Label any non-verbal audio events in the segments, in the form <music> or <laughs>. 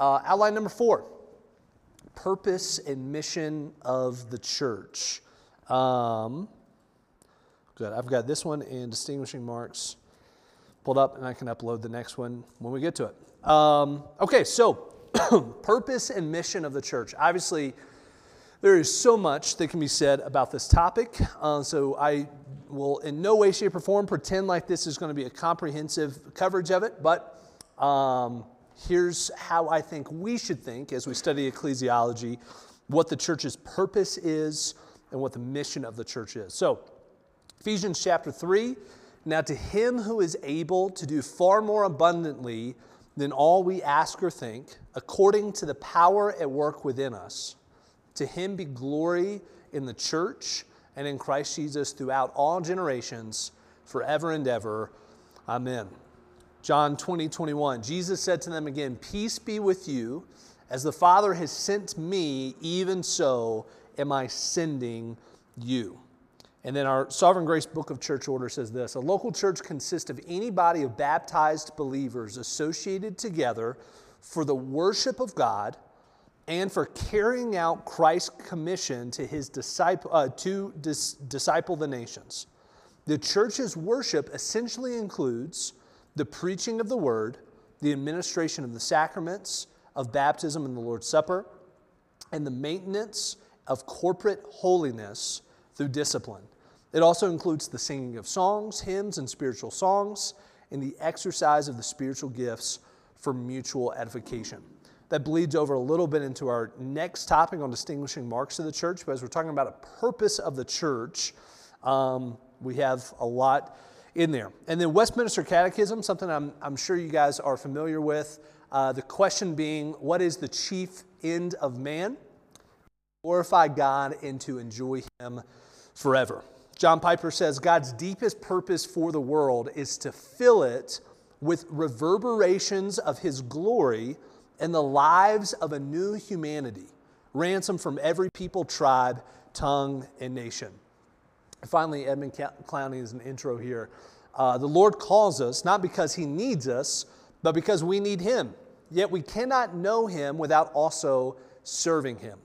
Uh, outline number four purpose and mission of the church. Um, good. I've got this one and distinguishing marks pulled up, and I can upload the next one when we get to it. Um, okay, so <clears throat> purpose and mission of the church. Obviously, there is so much that can be said about this topic. Uh, so I will in no way, shape, or form pretend like this is going to be a comprehensive coverage of it, but um, here's how I think we should think as we study ecclesiology what the church's purpose is and what the mission of the church is. So, Ephesians chapter 3 Now to him who is able to do far more abundantly than all we ask or think, according to the power at work within us, to him be glory in the church and in Christ Jesus throughout all generations, forever and ever. Amen. John 20, 21. Jesus said to them again, Peace be with you. As the Father has sent me, even so am I sending you. And then our Sovereign Grace Book of Church Order says this A local church consists of any body of baptized believers associated together for the worship of God and for carrying out Christ's commission to his disciple, uh, to dis- disciple the nations. The church's worship essentially includes the preaching of the word, the administration of the sacraments of baptism and the Lord's Supper, and the maintenance of corporate holiness through discipline. It also includes the singing of songs, hymns, and spiritual songs, and the exercise of the spiritual gifts for mutual edification. That bleeds over a little bit into our next topic on distinguishing marks of the church, but as we're talking about a purpose of the church, um, we have a lot in there. And then Westminster Catechism, something I'm, I'm sure you guys are familiar with. Uh, the question being, what is the chief end of man? Glorify God and to enjoy Him forever. John Piper says God's deepest purpose for the world is to fill it with reverberations of His glory and the lives of a new humanity, ransomed from every people, tribe, tongue, and nation. Finally, Edmund Clowney is an intro here. Uh, the Lord calls us not because He needs us, but because we need Him. Yet we cannot know Him without also serving Him.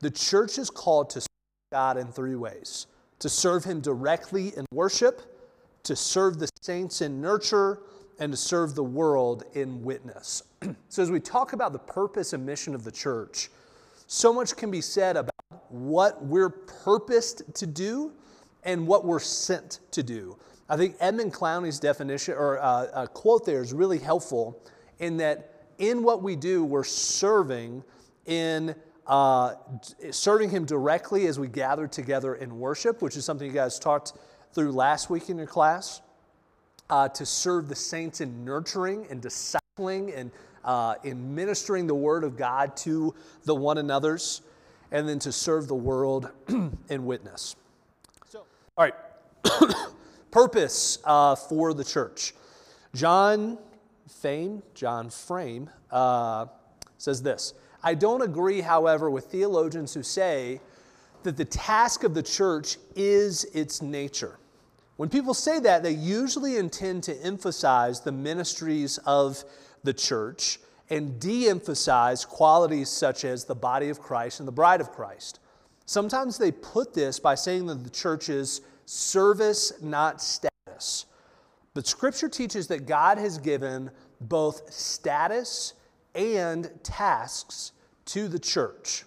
The church is called to serve God in three ways to serve Him directly in worship, to serve the saints in nurture, and to serve the world in witness. <clears throat> so, as we talk about the purpose and mission of the church, so much can be said about what we're purposed to do and what we're sent to do. I think Edmund Clowney's definition or uh, quote there is really helpful in that in what we do, we're serving in uh, serving Him directly as we gather together in worship, which is something you guys talked through last week in your class. Uh, to serve the saints in nurturing and discipling and uh, in ministering the word of God to the one another's, and then to serve the world <clears throat> in witness. All right, <coughs> purpose uh, for the church. John Fame, John Frame, uh, says this I don't agree, however, with theologians who say that the task of the church is its nature. When people say that, they usually intend to emphasize the ministries of the church and de emphasize qualities such as the body of Christ and the bride of Christ. Sometimes they put this by saying that the church is service, not status. But Scripture teaches that God has given both status and tasks to the church.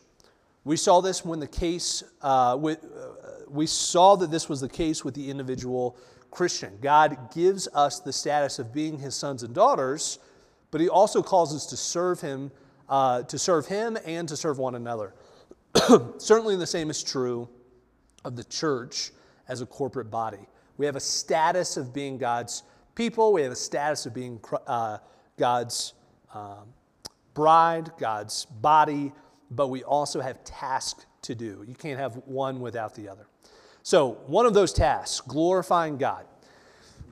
We saw this when the case, uh, with, uh, we saw that this was the case with the individual Christian. God gives us the status of being his sons and daughters, but he also calls us to serve him, uh, to serve him and to serve one another. <coughs> Certainly, the same is true of the church as a corporate body. We have a status of being God's people, we have a status of being uh, God's um, bride, God's body, but we also have tasks to do. You can't have one without the other. So, one of those tasks, glorifying God.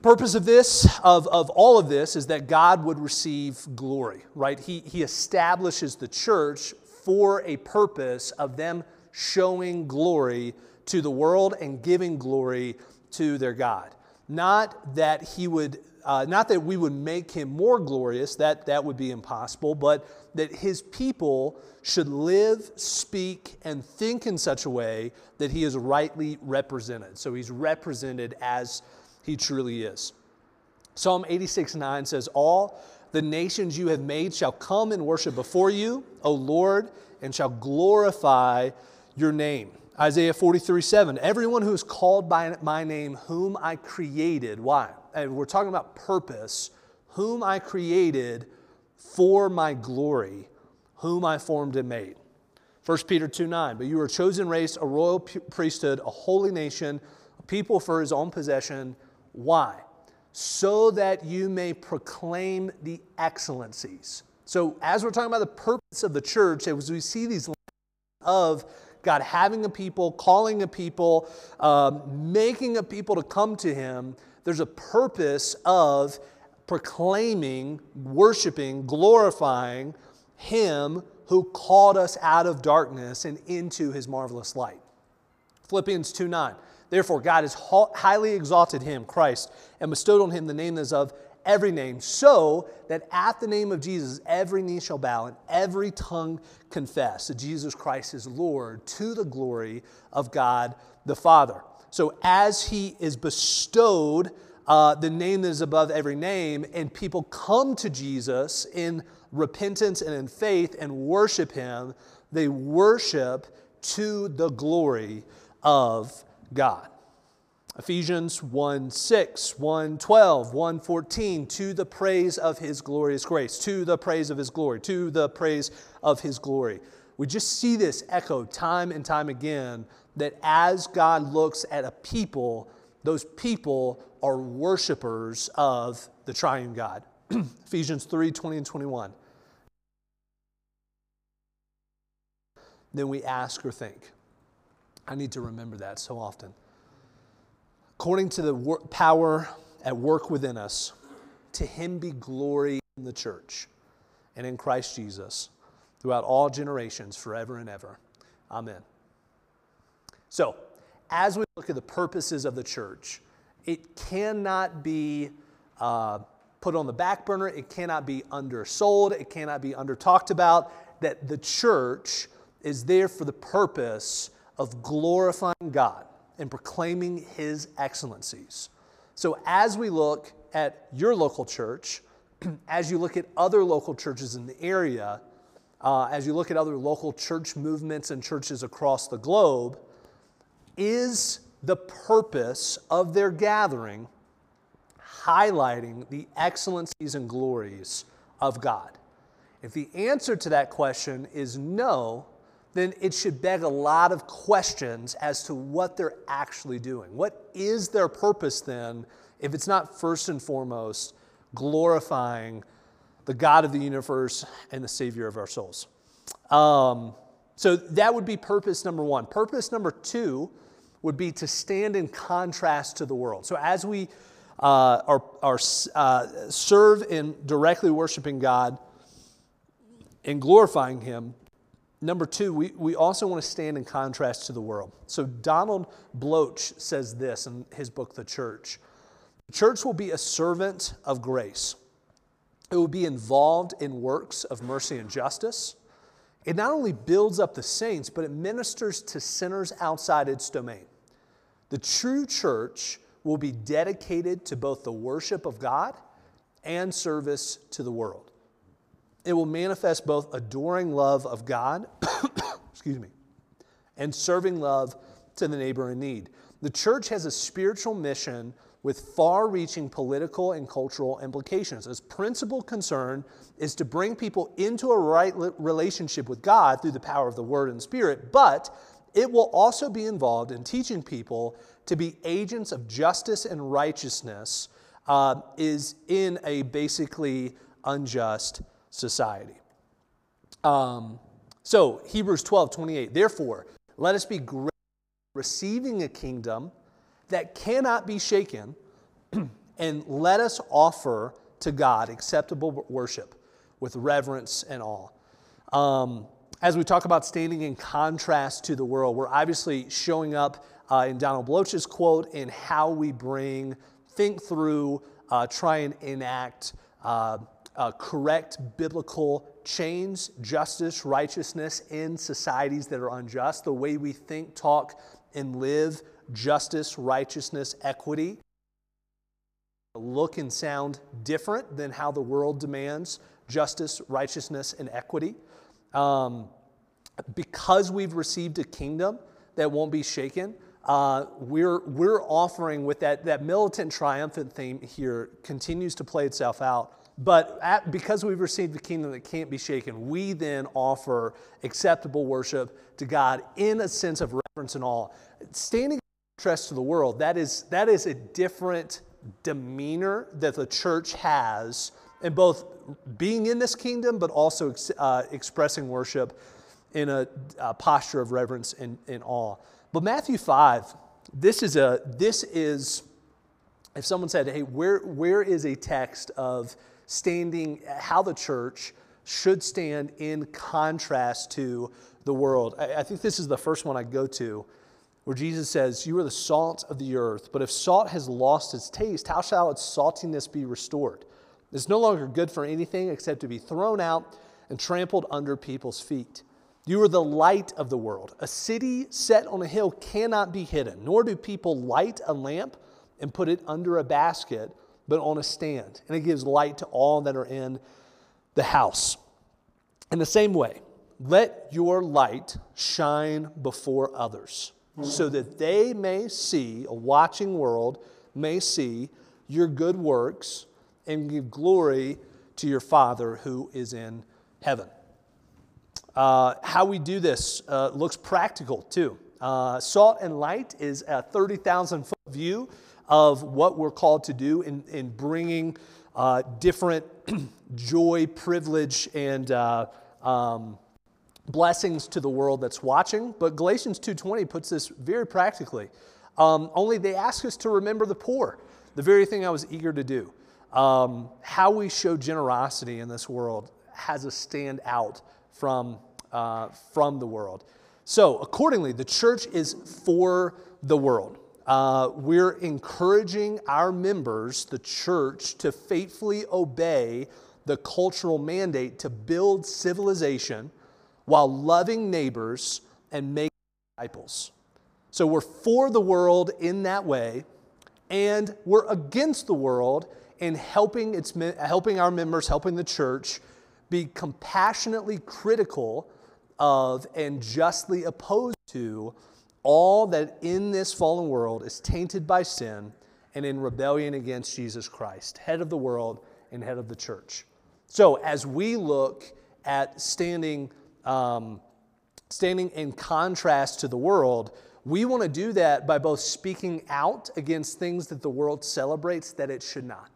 Purpose of this, of, of all of this, is that God would receive glory, right? He, he establishes the church for a purpose of them showing glory to the world and giving glory to their God. Not that he would uh, not that we would make him more glorious, that, that would be impossible, but that his people should live, speak, and think in such a way that he is rightly represented. So he's represented as he truly is. Psalm 86 9 says, All the nations you have made shall come and worship before you, O Lord, and shall glorify your name. Isaiah 43 7, everyone who is called by my name, whom I created. Why? And we're talking about purpose, whom I created for my glory, whom I formed and made. 1 Peter 2 9, but you are a chosen race, a royal priesthood, a holy nation, a people for his own possession. Why? So that you may proclaim the excellencies. So, as we're talking about the purpose of the church, as we see these of God having a people, calling a people, um, making a people to come to Him, there's a purpose of proclaiming, worshiping, glorifying Him who called us out of darkness and into His marvelous light. Philippians 2 9. Therefore, God has highly exalted Him, Christ, and bestowed on Him the name that is of every name, so that at the name of Jesus every knee shall bow and every tongue confess that Jesus Christ is Lord to the glory of God the Father. So as he is bestowed uh, the name that is above every name, and people come to Jesus in repentance and in faith and worship him, they worship to the glory of God. Ephesians 1 6, 1 12, 1 14, to the praise of his glorious grace, to the praise of his glory, to the praise of his glory. We just see this echoed time and time again that as God looks at a people, those people are worshipers of the triune God. <clears throat> Ephesians 3 20 and 21. Then we ask or think. I need to remember that so often according to the power at work within us, to him be glory in the church and in Christ Jesus throughout all generations, forever and ever. Amen. So, as we look at the purposes of the church, it cannot be uh, put on the back burner, it cannot be undersold, it cannot be under talked about. That the church is there for the purpose of glorifying God and proclaiming his excellencies. So, as we look at your local church, <clears throat> as you look at other local churches in the area, uh, as you look at other local church movements and churches across the globe, is the purpose of their gathering highlighting the excellencies and glories of God? If the answer to that question is no, then it should beg a lot of questions as to what they're actually doing. What is their purpose then if it's not first and foremost glorifying the God of the universe and the Savior of our souls? Um, so that would be purpose number one. Purpose number two would be to stand in contrast to the world. So as we uh, are, are uh, serve in directly worshiping God and glorifying Him, Number two, we, we also want to stand in contrast to the world. So, Donald Bloesch says this in his book, The Church The church will be a servant of grace, it will be involved in works of mercy and justice. It not only builds up the saints, but it ministers to sinners outside its domain. The true church will be dedicated to both the worship of God and service to the world it will manifest both adoring love of God, <coughs> excuse me, and serving love to the neighbor in need. The church has a spiritual mission with far reaching political and cultural implications. Its principal concern is to bring people into a right relationship with God through the power of the Word and Spirit, but it will also be involved in teaching people to be agents of justice and righteousness uh, is in a basically unjust society. Um, so, Hebrews 12, 28. Therefore, let us be great, receiving a kingdom that cannot be shaken, <clears throat> and let us offer to God acceptable worship with reverence and awe. Um, as we talk about standing in contrast to the world, we're obviously showing up uh, in Donald Bloesch's quote in how we bring, think through uh, try and enact uh, uh, correct biblical change, justice, righteousness in societies that are unjust, the way we think, talk, and live justice, righteousness, equity look and sound different than how the world demands justice, righteousness, and equity. Um, because we've received a kingdom that won't be shaken, uh, we're, we're offering with that, that militant triumphant theme here continues to play itself out. But at, because we've received the kingdom that can't be shaken, we then offer acceptable worship to God in a sense of reverence and awe. Standing in contrast to the world, that is, that is a different demeanor that the church has in both being in this kingdom, but also uh, expressing worship in a, a posture of reverence and, and, awe. But Matthew 5, this is a this is if someone said, hey, where where is a text of standing how the church should stand in contrast to the world? I, I think this is the first one I go to where Jesus says, You are the salt of the earth, but if salt has lost its taste, how shall its saltiness be restored? It's no longer good for anything except to be thrown out and trampled under people's feet. You are the light of the world. A city set on a hill cannot be hidden, nor do people light a lamp and put it under a basket, but on a stand. And it gives light to all that are in the house. In the same way, let your light shine before others so that they may see, a watching world may see your good works and give glory to your Father who is in heaven. Uh, how we do this uh, looks practical too. Uh, salt and light is a 30,000 foot view of what we're called to do in, in bringing uh, different <clears throat> joy, privilege, and uh, um, blessings to the world that's watching, but Galatians 2:20 puts this very practically. Um, only they ask us to remember the poor, the very thing I was eager to do. Um, how we show generosity in this world has us stand out from, uh, from the world. So, accordingly, the church is for the world. Uh, we're encouraging our members, the church, to faithfully obey the cultural mandate to build civilization while loving neighbors and making disciples. So we're for the world in that way, and we're against the world in helping, its, helping our members, helping the church be compassionately critical of and justly opposed to all that in this fallen world is tainted by sin and in rebellion against Jesus Christ, head of the world and head of the church. So, as we look at standing um, standing in contrast to the world, we want to do that by both speaking out against things that the world celebrates that it should not.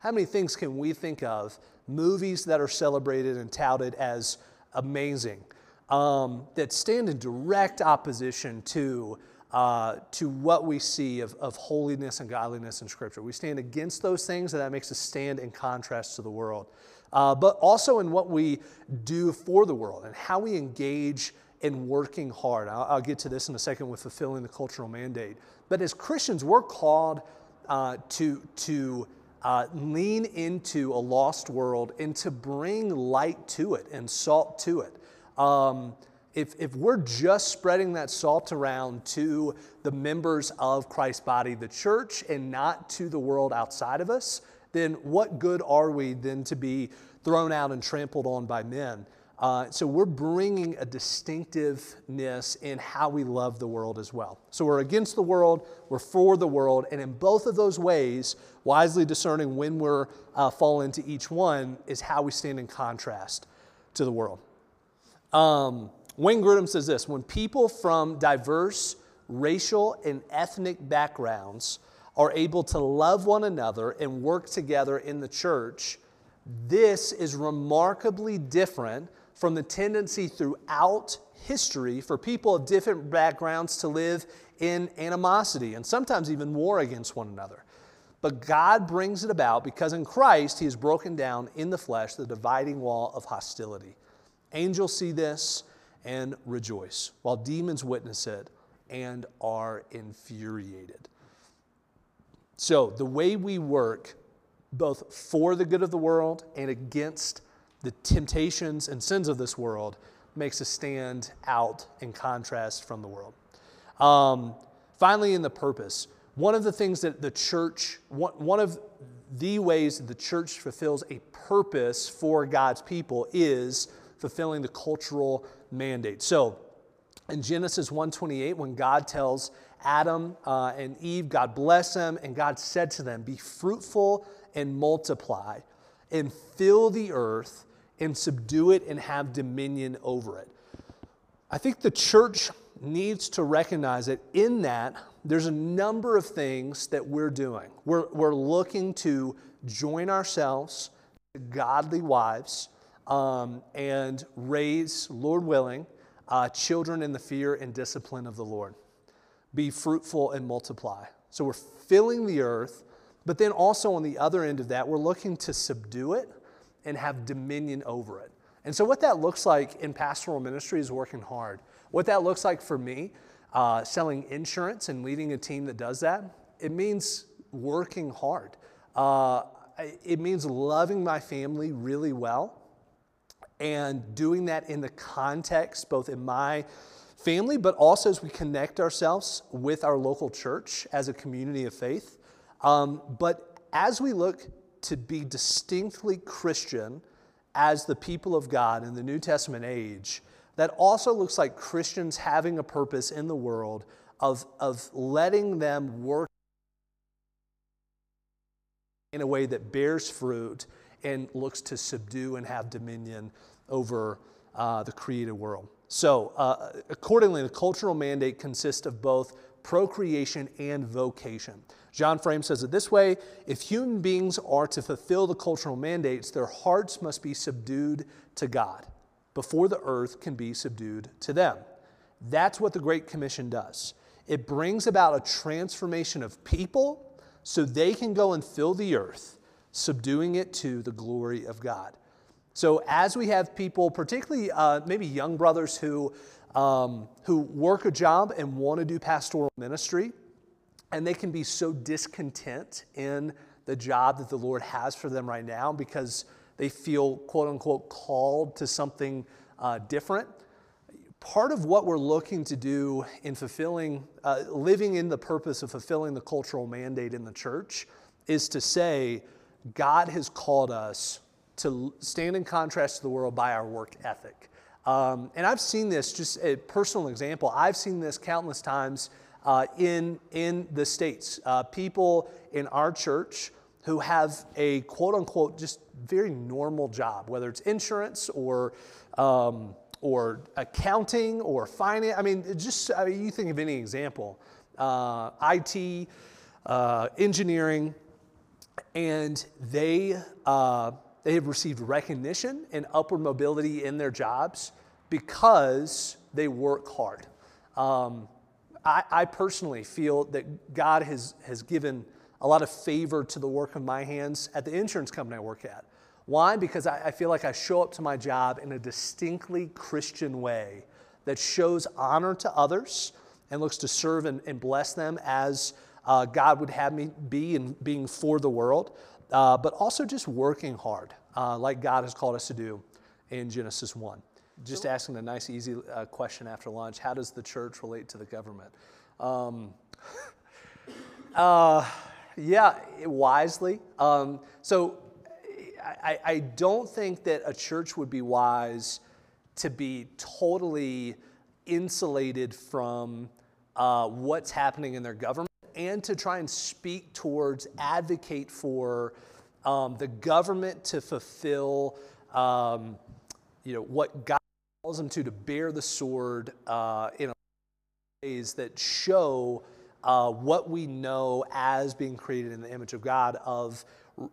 How many things can we think of, movies that are celebrated and touted as amazing, um, that stand in direct opposition to, uh, to what we see of, of holiness and godliness in Scripture? We stand against those things, and that makes us stand in contrast to the world uh, but also in what we do for the world and how we engage in working hard. I'll, I'll get to this in a second with fulfilling the cultural mandate. But as Christians, we're called uh, to, to uh, lean into a lost world and to bring light to it and salt to it. Um, if, if we're just spreading that salt around to the members of Christ's body, the church, and not to the world outside of us, then what good are we then to be thrown out and trampled on by men? Uh, so we're bringing a distinctiveness in how we love the world as well. So we're against the world, we're for the world, and in both of those ways, wisely discerning when we're uh, fall into each one is how we stand in contrast to the world. Um, Wayne Grudem says this: When people from diverse racial and ethnic backgrounds are able to love one another and work together in the church, this is remarkably different from the tendency throughout history for people of different backgrounds to live in animosity and sometimes even war against one another. But God brings it about because in Christ He has broken down in the flesh the dividing wall of hostility. Angels see this and rejoice, while demons witness it and are infuriated. So, the way we work both for the good of the world and against the temptations and sins of this world, makes us stand out in contrast from the world. Um, finally, in the purpose, one of the things that the church, one, one of the ways that the church fulfills a purpose for God's people is fulfilling the cultural mandate. So, in Genesis 1:28, when God tells Adam uh, and Eve, God bless them, and God said to them, "Be fruitful and multiply, and fill the earth, and subdue it, and have dominion over it." I think the church needs to recognize that in that there's a number of things that we're doing. We're, we're looking to join ourselves to godly wives um, and raise, Lord willing, uh, children in the fear and discipline of the Lord. Be fruitful and multiply. So we're filling the earth, but then also on the other end of that, we're looking to subdue it and have dominion over it. And so, what that looks like in pastoral ministry is working hard. What that looks like for me, uh, selling insurance and leading a team that does that, it means working hard. Uh, it means loving my family really well and doing that in the context, both in my family, but also as we connect ourselves with our local church as a community of faith. Um, but as we look to be distinctly Christian as the people of God in the New Testament age, that also looks like Christians having a purpose in the world of, of letting them work in a way that bears fruit and looks to subdue and have dominion over uh, the created world. So, uh, accordingly, the cultural mandate consists of both procreation and vocation. John Frame says it this way if human beings are to fulfill the cultural mandates, their hearts must be subdued to God before the earth can be subdued to them. That's what the Great Commission does. It brings about a transformation of people so they can go and fill the earth, subduing it to the glory of God. So, as we have people, particularly uh, maybe young brothers who, um, who work a job and want to do pastoral ministry, and they can be so discontent in the job that the Lord has for them right now because they feel, quote unquote, called to something uh, different. Part of what we're looking to do in fulfilling, uh, living in the purpose of fulfilling the cultural mandate in the church is to say, God has called us to stand in contrast to the world by our work ethic. Um, and I've seen this, just a personal example, I've seen this countless times uh, in, in the States. Uh, people in our church who have a quote unquote just very normal job, whether it's insurance or, um, or accounting or finance. I mean, just I mean, you think of any example uh, IT, uh, engineering, and they uh, they have received recognition and upward mobility in their jobs because they work hard. Um, I, I, personally feel that God has, has given a lot of favor to the work of my hands at the insurance company I work at. Why? Because I, I feel like I show up to my job in a distinctly Christian way that shows honor to others and looks to serve and, and bless them as uh, God would have me be in being for the world uh, but also just working hard, uh, like God has called us to do in Genesis 1. Just asking a nice, easy uh, question after lunch How does the church relate to the government? Um, <laughs> uh, yeah, wisely. Um, so I, I don't think that a church would be wise to be totally insulated from uh, what's happening in their government and to try and speak towards, advocate for um, the government to fulfill, um, you know, what God calls them to, to bear the sword uh, in ways that show uh, what we know as being created in the image of God of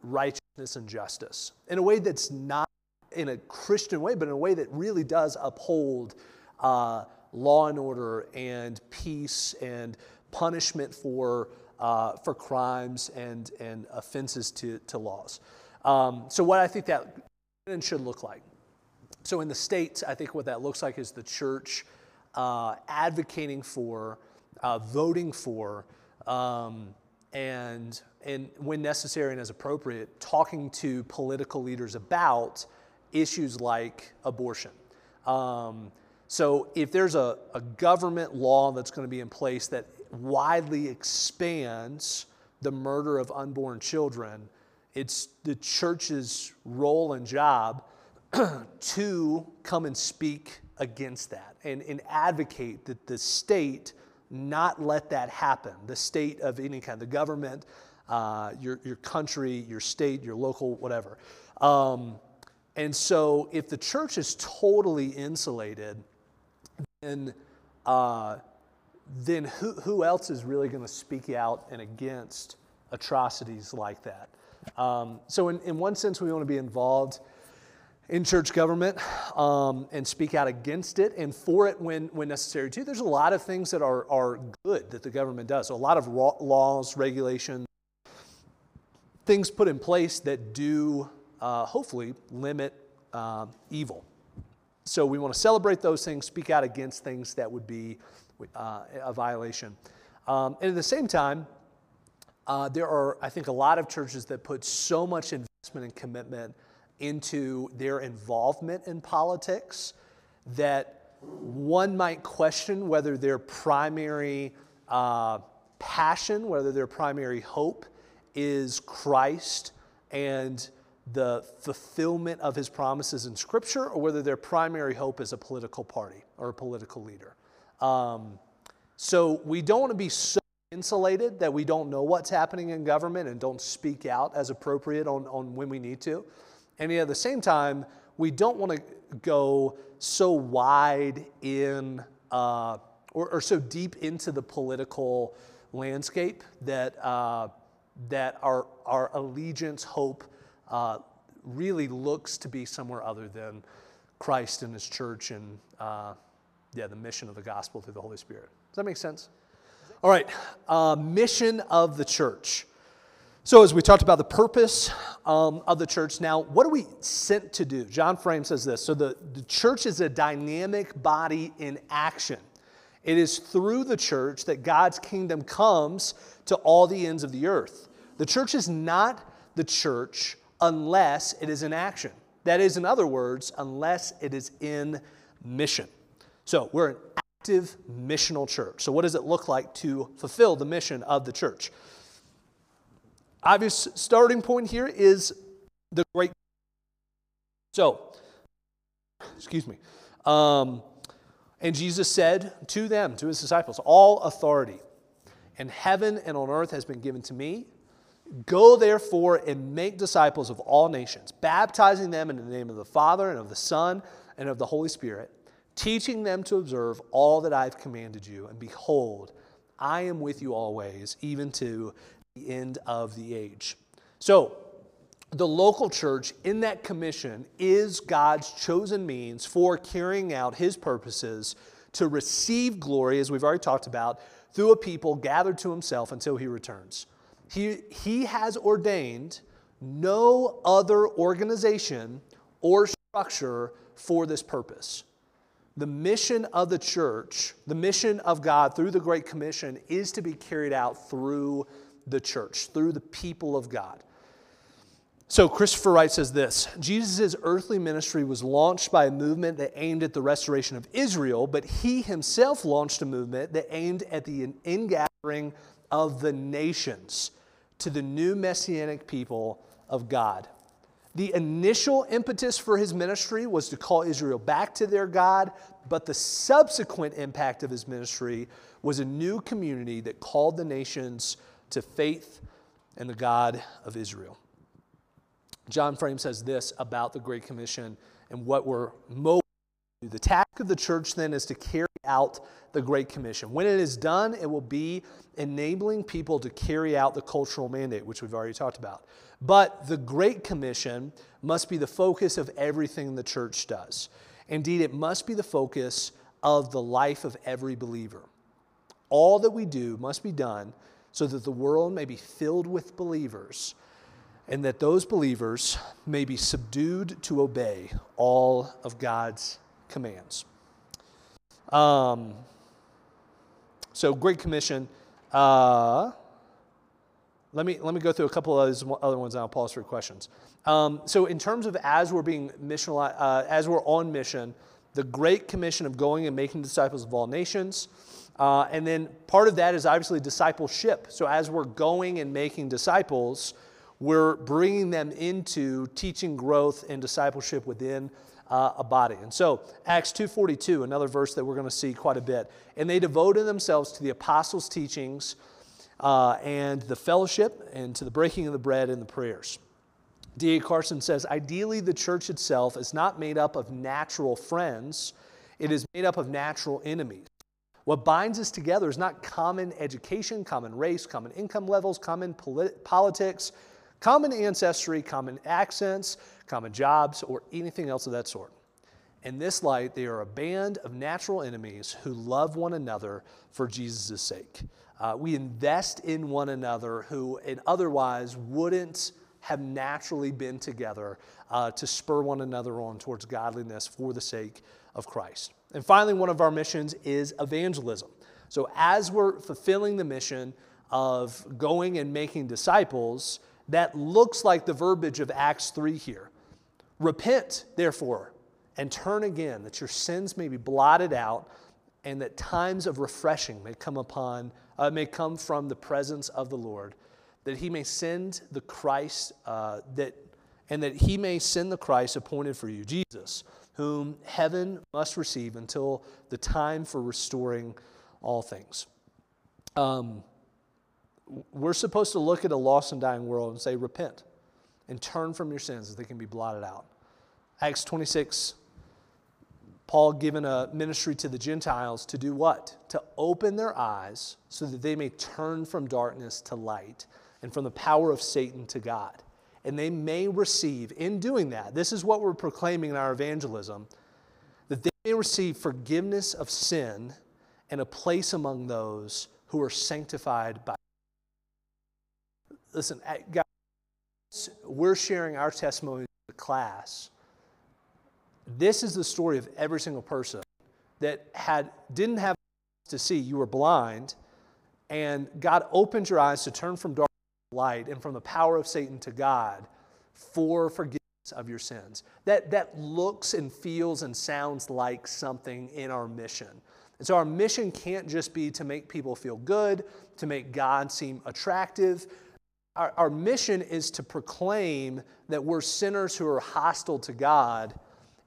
righteousness and justice in a way that's not in a Christian way, but in a way that really does uphold uh, law and order and peace and punishment for, uh, for crimes and, and offenses to, to laws. Um, so, what I think that should look like. So, in the States, I think what that looks like is the church uh, advocating for, uh, voting for um, and, and when necessary and as appropriate, talking to political leaders about issues like abortion. Um, so if there's a, a government law that's going to be in place that widely expands the murder of unborn children, it's the church's role and job <clears throat> to come and speak against that and, and advocate that the state not let that happen. The state of any kind, the government, uh, your, your country, your state, your local, whatever. Um, and so if the church is totally insulated, then, uh, then who, who else is really going to speak out and against atrocities like that? Um, so, in, in one sense, we want to be involved in church government um, and speak out against it and for it when, when necessary too. There's a lot of things that are, are good that the government does. So a lot of laws, regulations, things put in place that do uh, hopefully limit uh, evil. So we want to celebrate those things, speak out against things that would be uh, a violation. Um, and at the same time, uh, there are, I think, a lot of churches that put so much investment and commitment into their involvement in politics that one might question whether their primary uh, passion, whether their primary hope is Christ and the fulfillment of his promises in Scripture, or whether their primary hope is a political party or a political leader. Um, so we don't want to be so insulated that we don't know what's happening in government and don't speak out as appropriate on, on when we need to. And yet at the same time, we don't want to go so wide in uh, or, or, so deep into the political landscape that, uh, that our, our allegiance, hope, uh, really looks to be somewhere other than Christ and His church and uh, yeah, the mission of the gospel through the Holy Spirit. Does that make sense? All right, uh, mission of the church. So, as we talked about the purpose um, of the church, now what are we sent to do? John Frame says this. So, the, the church is a dynamic body in action. It is through the church that God's kingdom comes to all the ends of the earth. The church is not the church unless it is in action. That is, in other words, unless it is in mission. So, we're an active missional church. So, what does it look like to fulfill the mission of the church? obvious starting point here is the great. So, excuse me. Um, and Jesus said to them, to his disciples, All authority in heaven and on earth has been given to me. Go therefore and make disciples of all nations, baptizing them in the name of the Father and of the Son and of the Holy Spirit, teaching them to observe all that I've commanded you. And behold, I am with you always, even to the end of the age. So, the local church in that commission is God's chosen means for carrying out his purposes to receive glory, as we've already talked about, through a people gathered to himself until he returns. He, he has ordained no other organization or structure for this purpose. The mission of the church, the mission of God through the Great Commission, is to be carried out through the church, through the people of God. So, Christopher Wright says this Jesus' earthly ministry was launched by a movement that aimed at the restoration of Israel, but he himself launched a movement that aimed at the ingathering of the nations to the new messianic people of God. The initial impetus for his ministry was to call Israel back to their God, but the subsequent impact of his ministry was a new community that called the nations to faith in the God of Israel. John Frame says this about the Great Commission and what we're most the task of the church then is to carry out the Great Commission. When it is done, it will be enabling people to carry out the cultural mandate, which we've already talked about. But the Great Commission must be the focus of everything the church does. Indeed, it must be the focus of the life of every believer. All that we do must be done so that the world may be filled with believers and that those believers may be subdued to obey all of God's commands. Um, so, Great Commission. Uh, let me, let me go through a couple of those other ones and I'll pause for questions. Um, so, in terms of as we're being mission, uh, as we're on mission, the Great Commission of going and making disciples of all nations. Uh, and then part of that is obviously discipleship. So, as we're going and making disciples, we're bringing them into teaching growth and discipleship within uh, a body. And so Acts 2:42, another verse that we're going to see quite a bit. And they devoted themselves to the apostles' teachings uh, and the fellowship and to the breaking of the bread and the prayers. D.A. Carson says, ideally, the church itself is not made up of natural friends, it is made up of natural enemies. What binds us together is not common education, common race, common income levels, common polit- politics, common ancestry, common accents, common jobs, or anything else of that sort. In this light, they are a band of natural enemies who love one another for Jesus' sake. Uh, we invest in one another who and otherwise wouldn't have naturally been together uh, to spur one another on towards godliness for the sake of Christ. And finally, one of our missions is evangelism. So, as we're fulfilling the mission of going and making disciples, that looks like the verbiage of Acts 3 here. Repent, therefore, and turn again, that your sins may be blotted out, and that times of refreshing may come upon, uh, may come from the presence of the Lord, that he may send the Christ, uh, that, and that he may send the Christ appointed for you, Jesus, whom heaven must receive until the time for restoring all things. Um, we're supposed to look at a lost and dying world and say, repent and turn from your sins that they can be blotted out. Acts 26, Paul given a ministry to the Gentiles to do what? To open their eyes so that they may turn from darkness to light and from the power of Satan to God. And they may receive, in doing that, this is what we're proclaiming in our evangelism, that they may receive forgiveness of sin and a place among those who are sanctified by Listen, guys, we're sharing our testimony with the class. This is the story of every single person that had didn't have to see. You were blind, and God opened your eyes to turn from dark to light and from the power of Satan to God for forgiveness of your sins. That, that looks and feels and sounds like something in our mission. And so our mission can't just be to make people feel good, to make God seem attractive, our, our mission is to proclaim that we're sinners who are hostile to God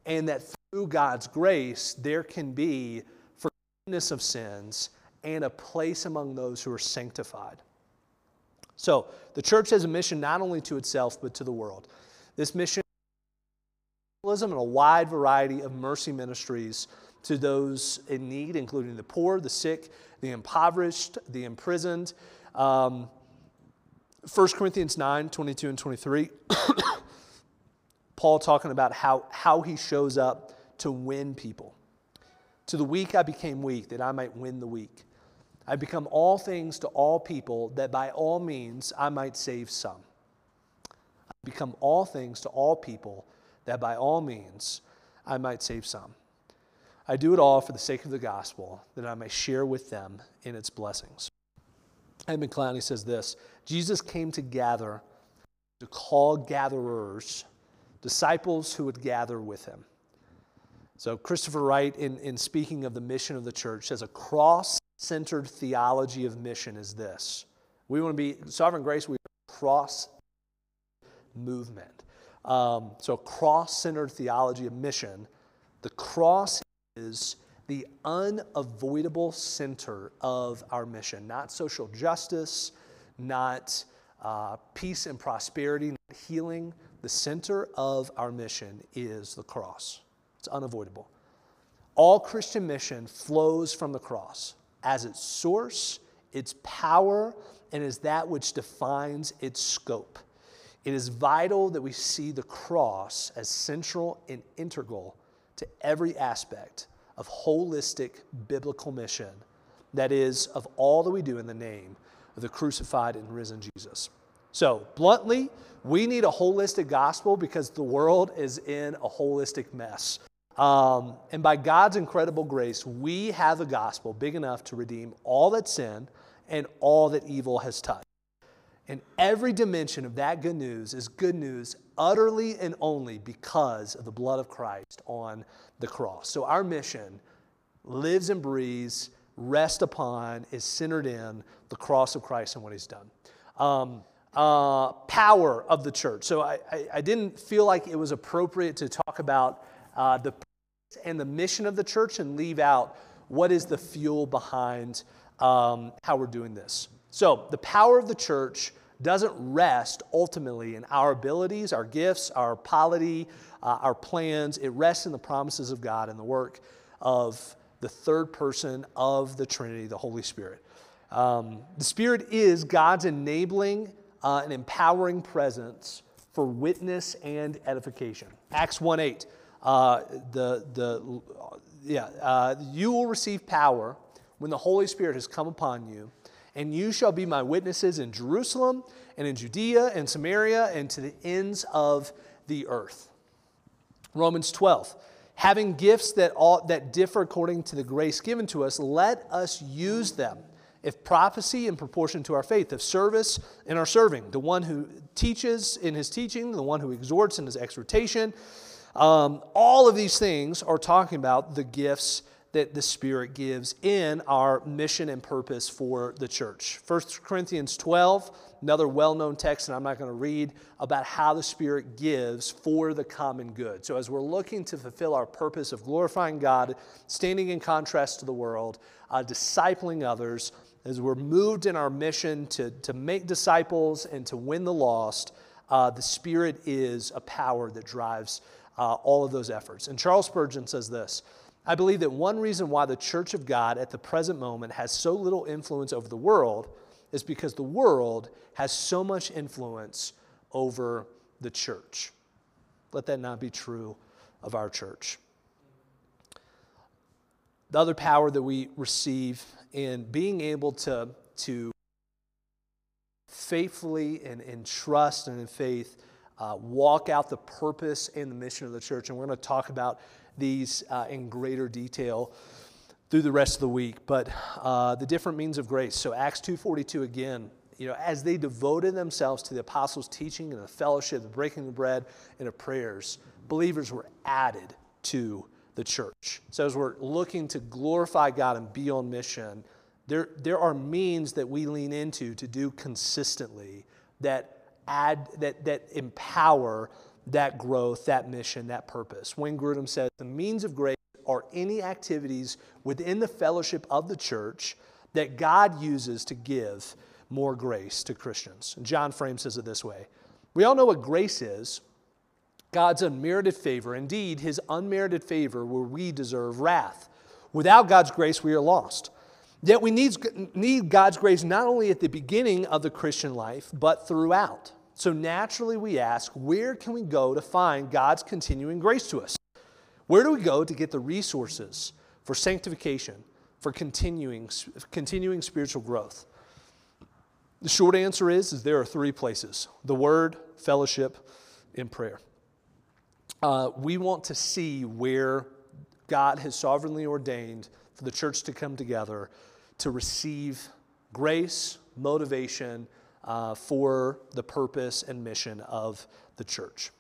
and that through God's grace, there can be forgiveness of sins and a place among those who are sanctified. So, the church has a mission not only to itself, but to the world. This mission is and a wide variety of mercy ministries to those in need, including the poor, the sick, the impoverished, the imprisoned. Um, 1 Corinthians 9 22 and 23, <coughs> Paul talking about how, how he shows up to win people. To the weak I became weak, that I might win the weak. I become all things to all people, that by all means I might save some. I become all things to all people, that by all means I might save some. I do it all for the sake of the gospel, that I may share with them in its blessings. Edmund Clowney says this Jesus came to gather, to call gatherers, disciples who would gather with him. So, Christopher Wright, in, in speaking of the mission of the church, says a cross centered theology of mission is this. We want to be, sovereign grace, we are cross movement. Um, so, cross centered theology of mission. The cross is the unavoidable center of our mission, not social justice, not uh, peace and prosperity, not healing. The center of our mission is the cross. It's unavoidable. All Christian mission flows from the cross as its source, its power, and as that which defines its scope. It is vital that we see the cross as central and integral to every aspect of holistic biblical mission that is, of all that we do in the name of the crucified and risen Jesus. So, bluntly, we need a holistic gospel because the world is in a holistic mess. Um, and by God's incredible grace, we have a gospel big enough to redeem all that sin and all that evil has touched. And every dimension of that good news is good news utterly and only because of the blood of Christ on the cross. So our mission lives and breathes, rests upon, is centered in the cross of Christ and what he's done. Um, uh, power of the church. So I, I, I, didn't feel like it was appropriate to talk about uh, the and the mission of the church and leave out what is the fuel behind um, how we're doing this. So the power of the church doesn't rest ultimately in our abilities, our gifts, our polity, uh, our plans. It rests in the promises of God and the work of the third person of the Trinity, the Holy Spirit. Um, the Spirit is God's enabling uh, and empowering presence for witness and edification. Acts 1 8. Uh, the, the, yeah, uh, you will receive power when the Holy Spirit has come upon you, and you shall be my witnesses in Jerusalem and in Judea and Samaria and to the ends of the earth. Romans 12. Having gifts that, all, that differ according to the grace given to us, let us use them. If prophecy in proportion to our faith, if service in our serving, the one who teaches in his teaching, the one who exhorts in his exhortation, um, all of these things are talking about the gifts that the Spirit gives in our mission and purpose for the church. 1 Corinthians 12, another well known text, and I'm not going to read about how the Spirit gives for the common good. So, as we're looking to fulfill our purpose of glorifying God, standing in contrast to the world, uh, discipling others, as we're moved in our mission to, to make disciples and to win the lost, uh, the Spirit is a power that drives uh, all of those efforts. And Charles Spurgeon says this I believe that one reason why the church of God at the present moment has so little influence over the world is because the world has so much influence over the church. Let that not be true of our church. The other power that we receive in being able to, to faithfully and in trust and in faith uh, walk out the purpose and the mission of the church. And we're going to talk about these uh, in greater detail through the rest of the week. But uh, the different means of grace. So Acts 2.42 again, you know, as they devoted themselves to the apostles' teaching and the fellowship, the breaking of bread, and the prayers, believers were added to the church. So as we're looking to glorify God and be on mission, there, there are means that we lean into to do consistently that add, that, that empower that growth, that mission, that purpose. Wayne Grudem says the means of grace are any activities within the fellowship of the church that God uses to give more grace to Christians. And John Frame says it this way We all know what grace is God's unmerited favor, indeed, his unmerited favor where we deserve wrath. Without God's grace, we are lost. Yet we need, need God's grace not only at the beginning of the Christian life, but throughout. So naturally, we ask, where can we go to find God's continuing grace to us? Where do we go to get the resources for sanctification, for continuing, continuing spiritual growth? The short answer is, is there are three places the Word, fellowship, and prayer. Uh, we want to see where God has sovereignly ordained for the church to come together to receive grace, motivation uh, for the purpose and mission of the church.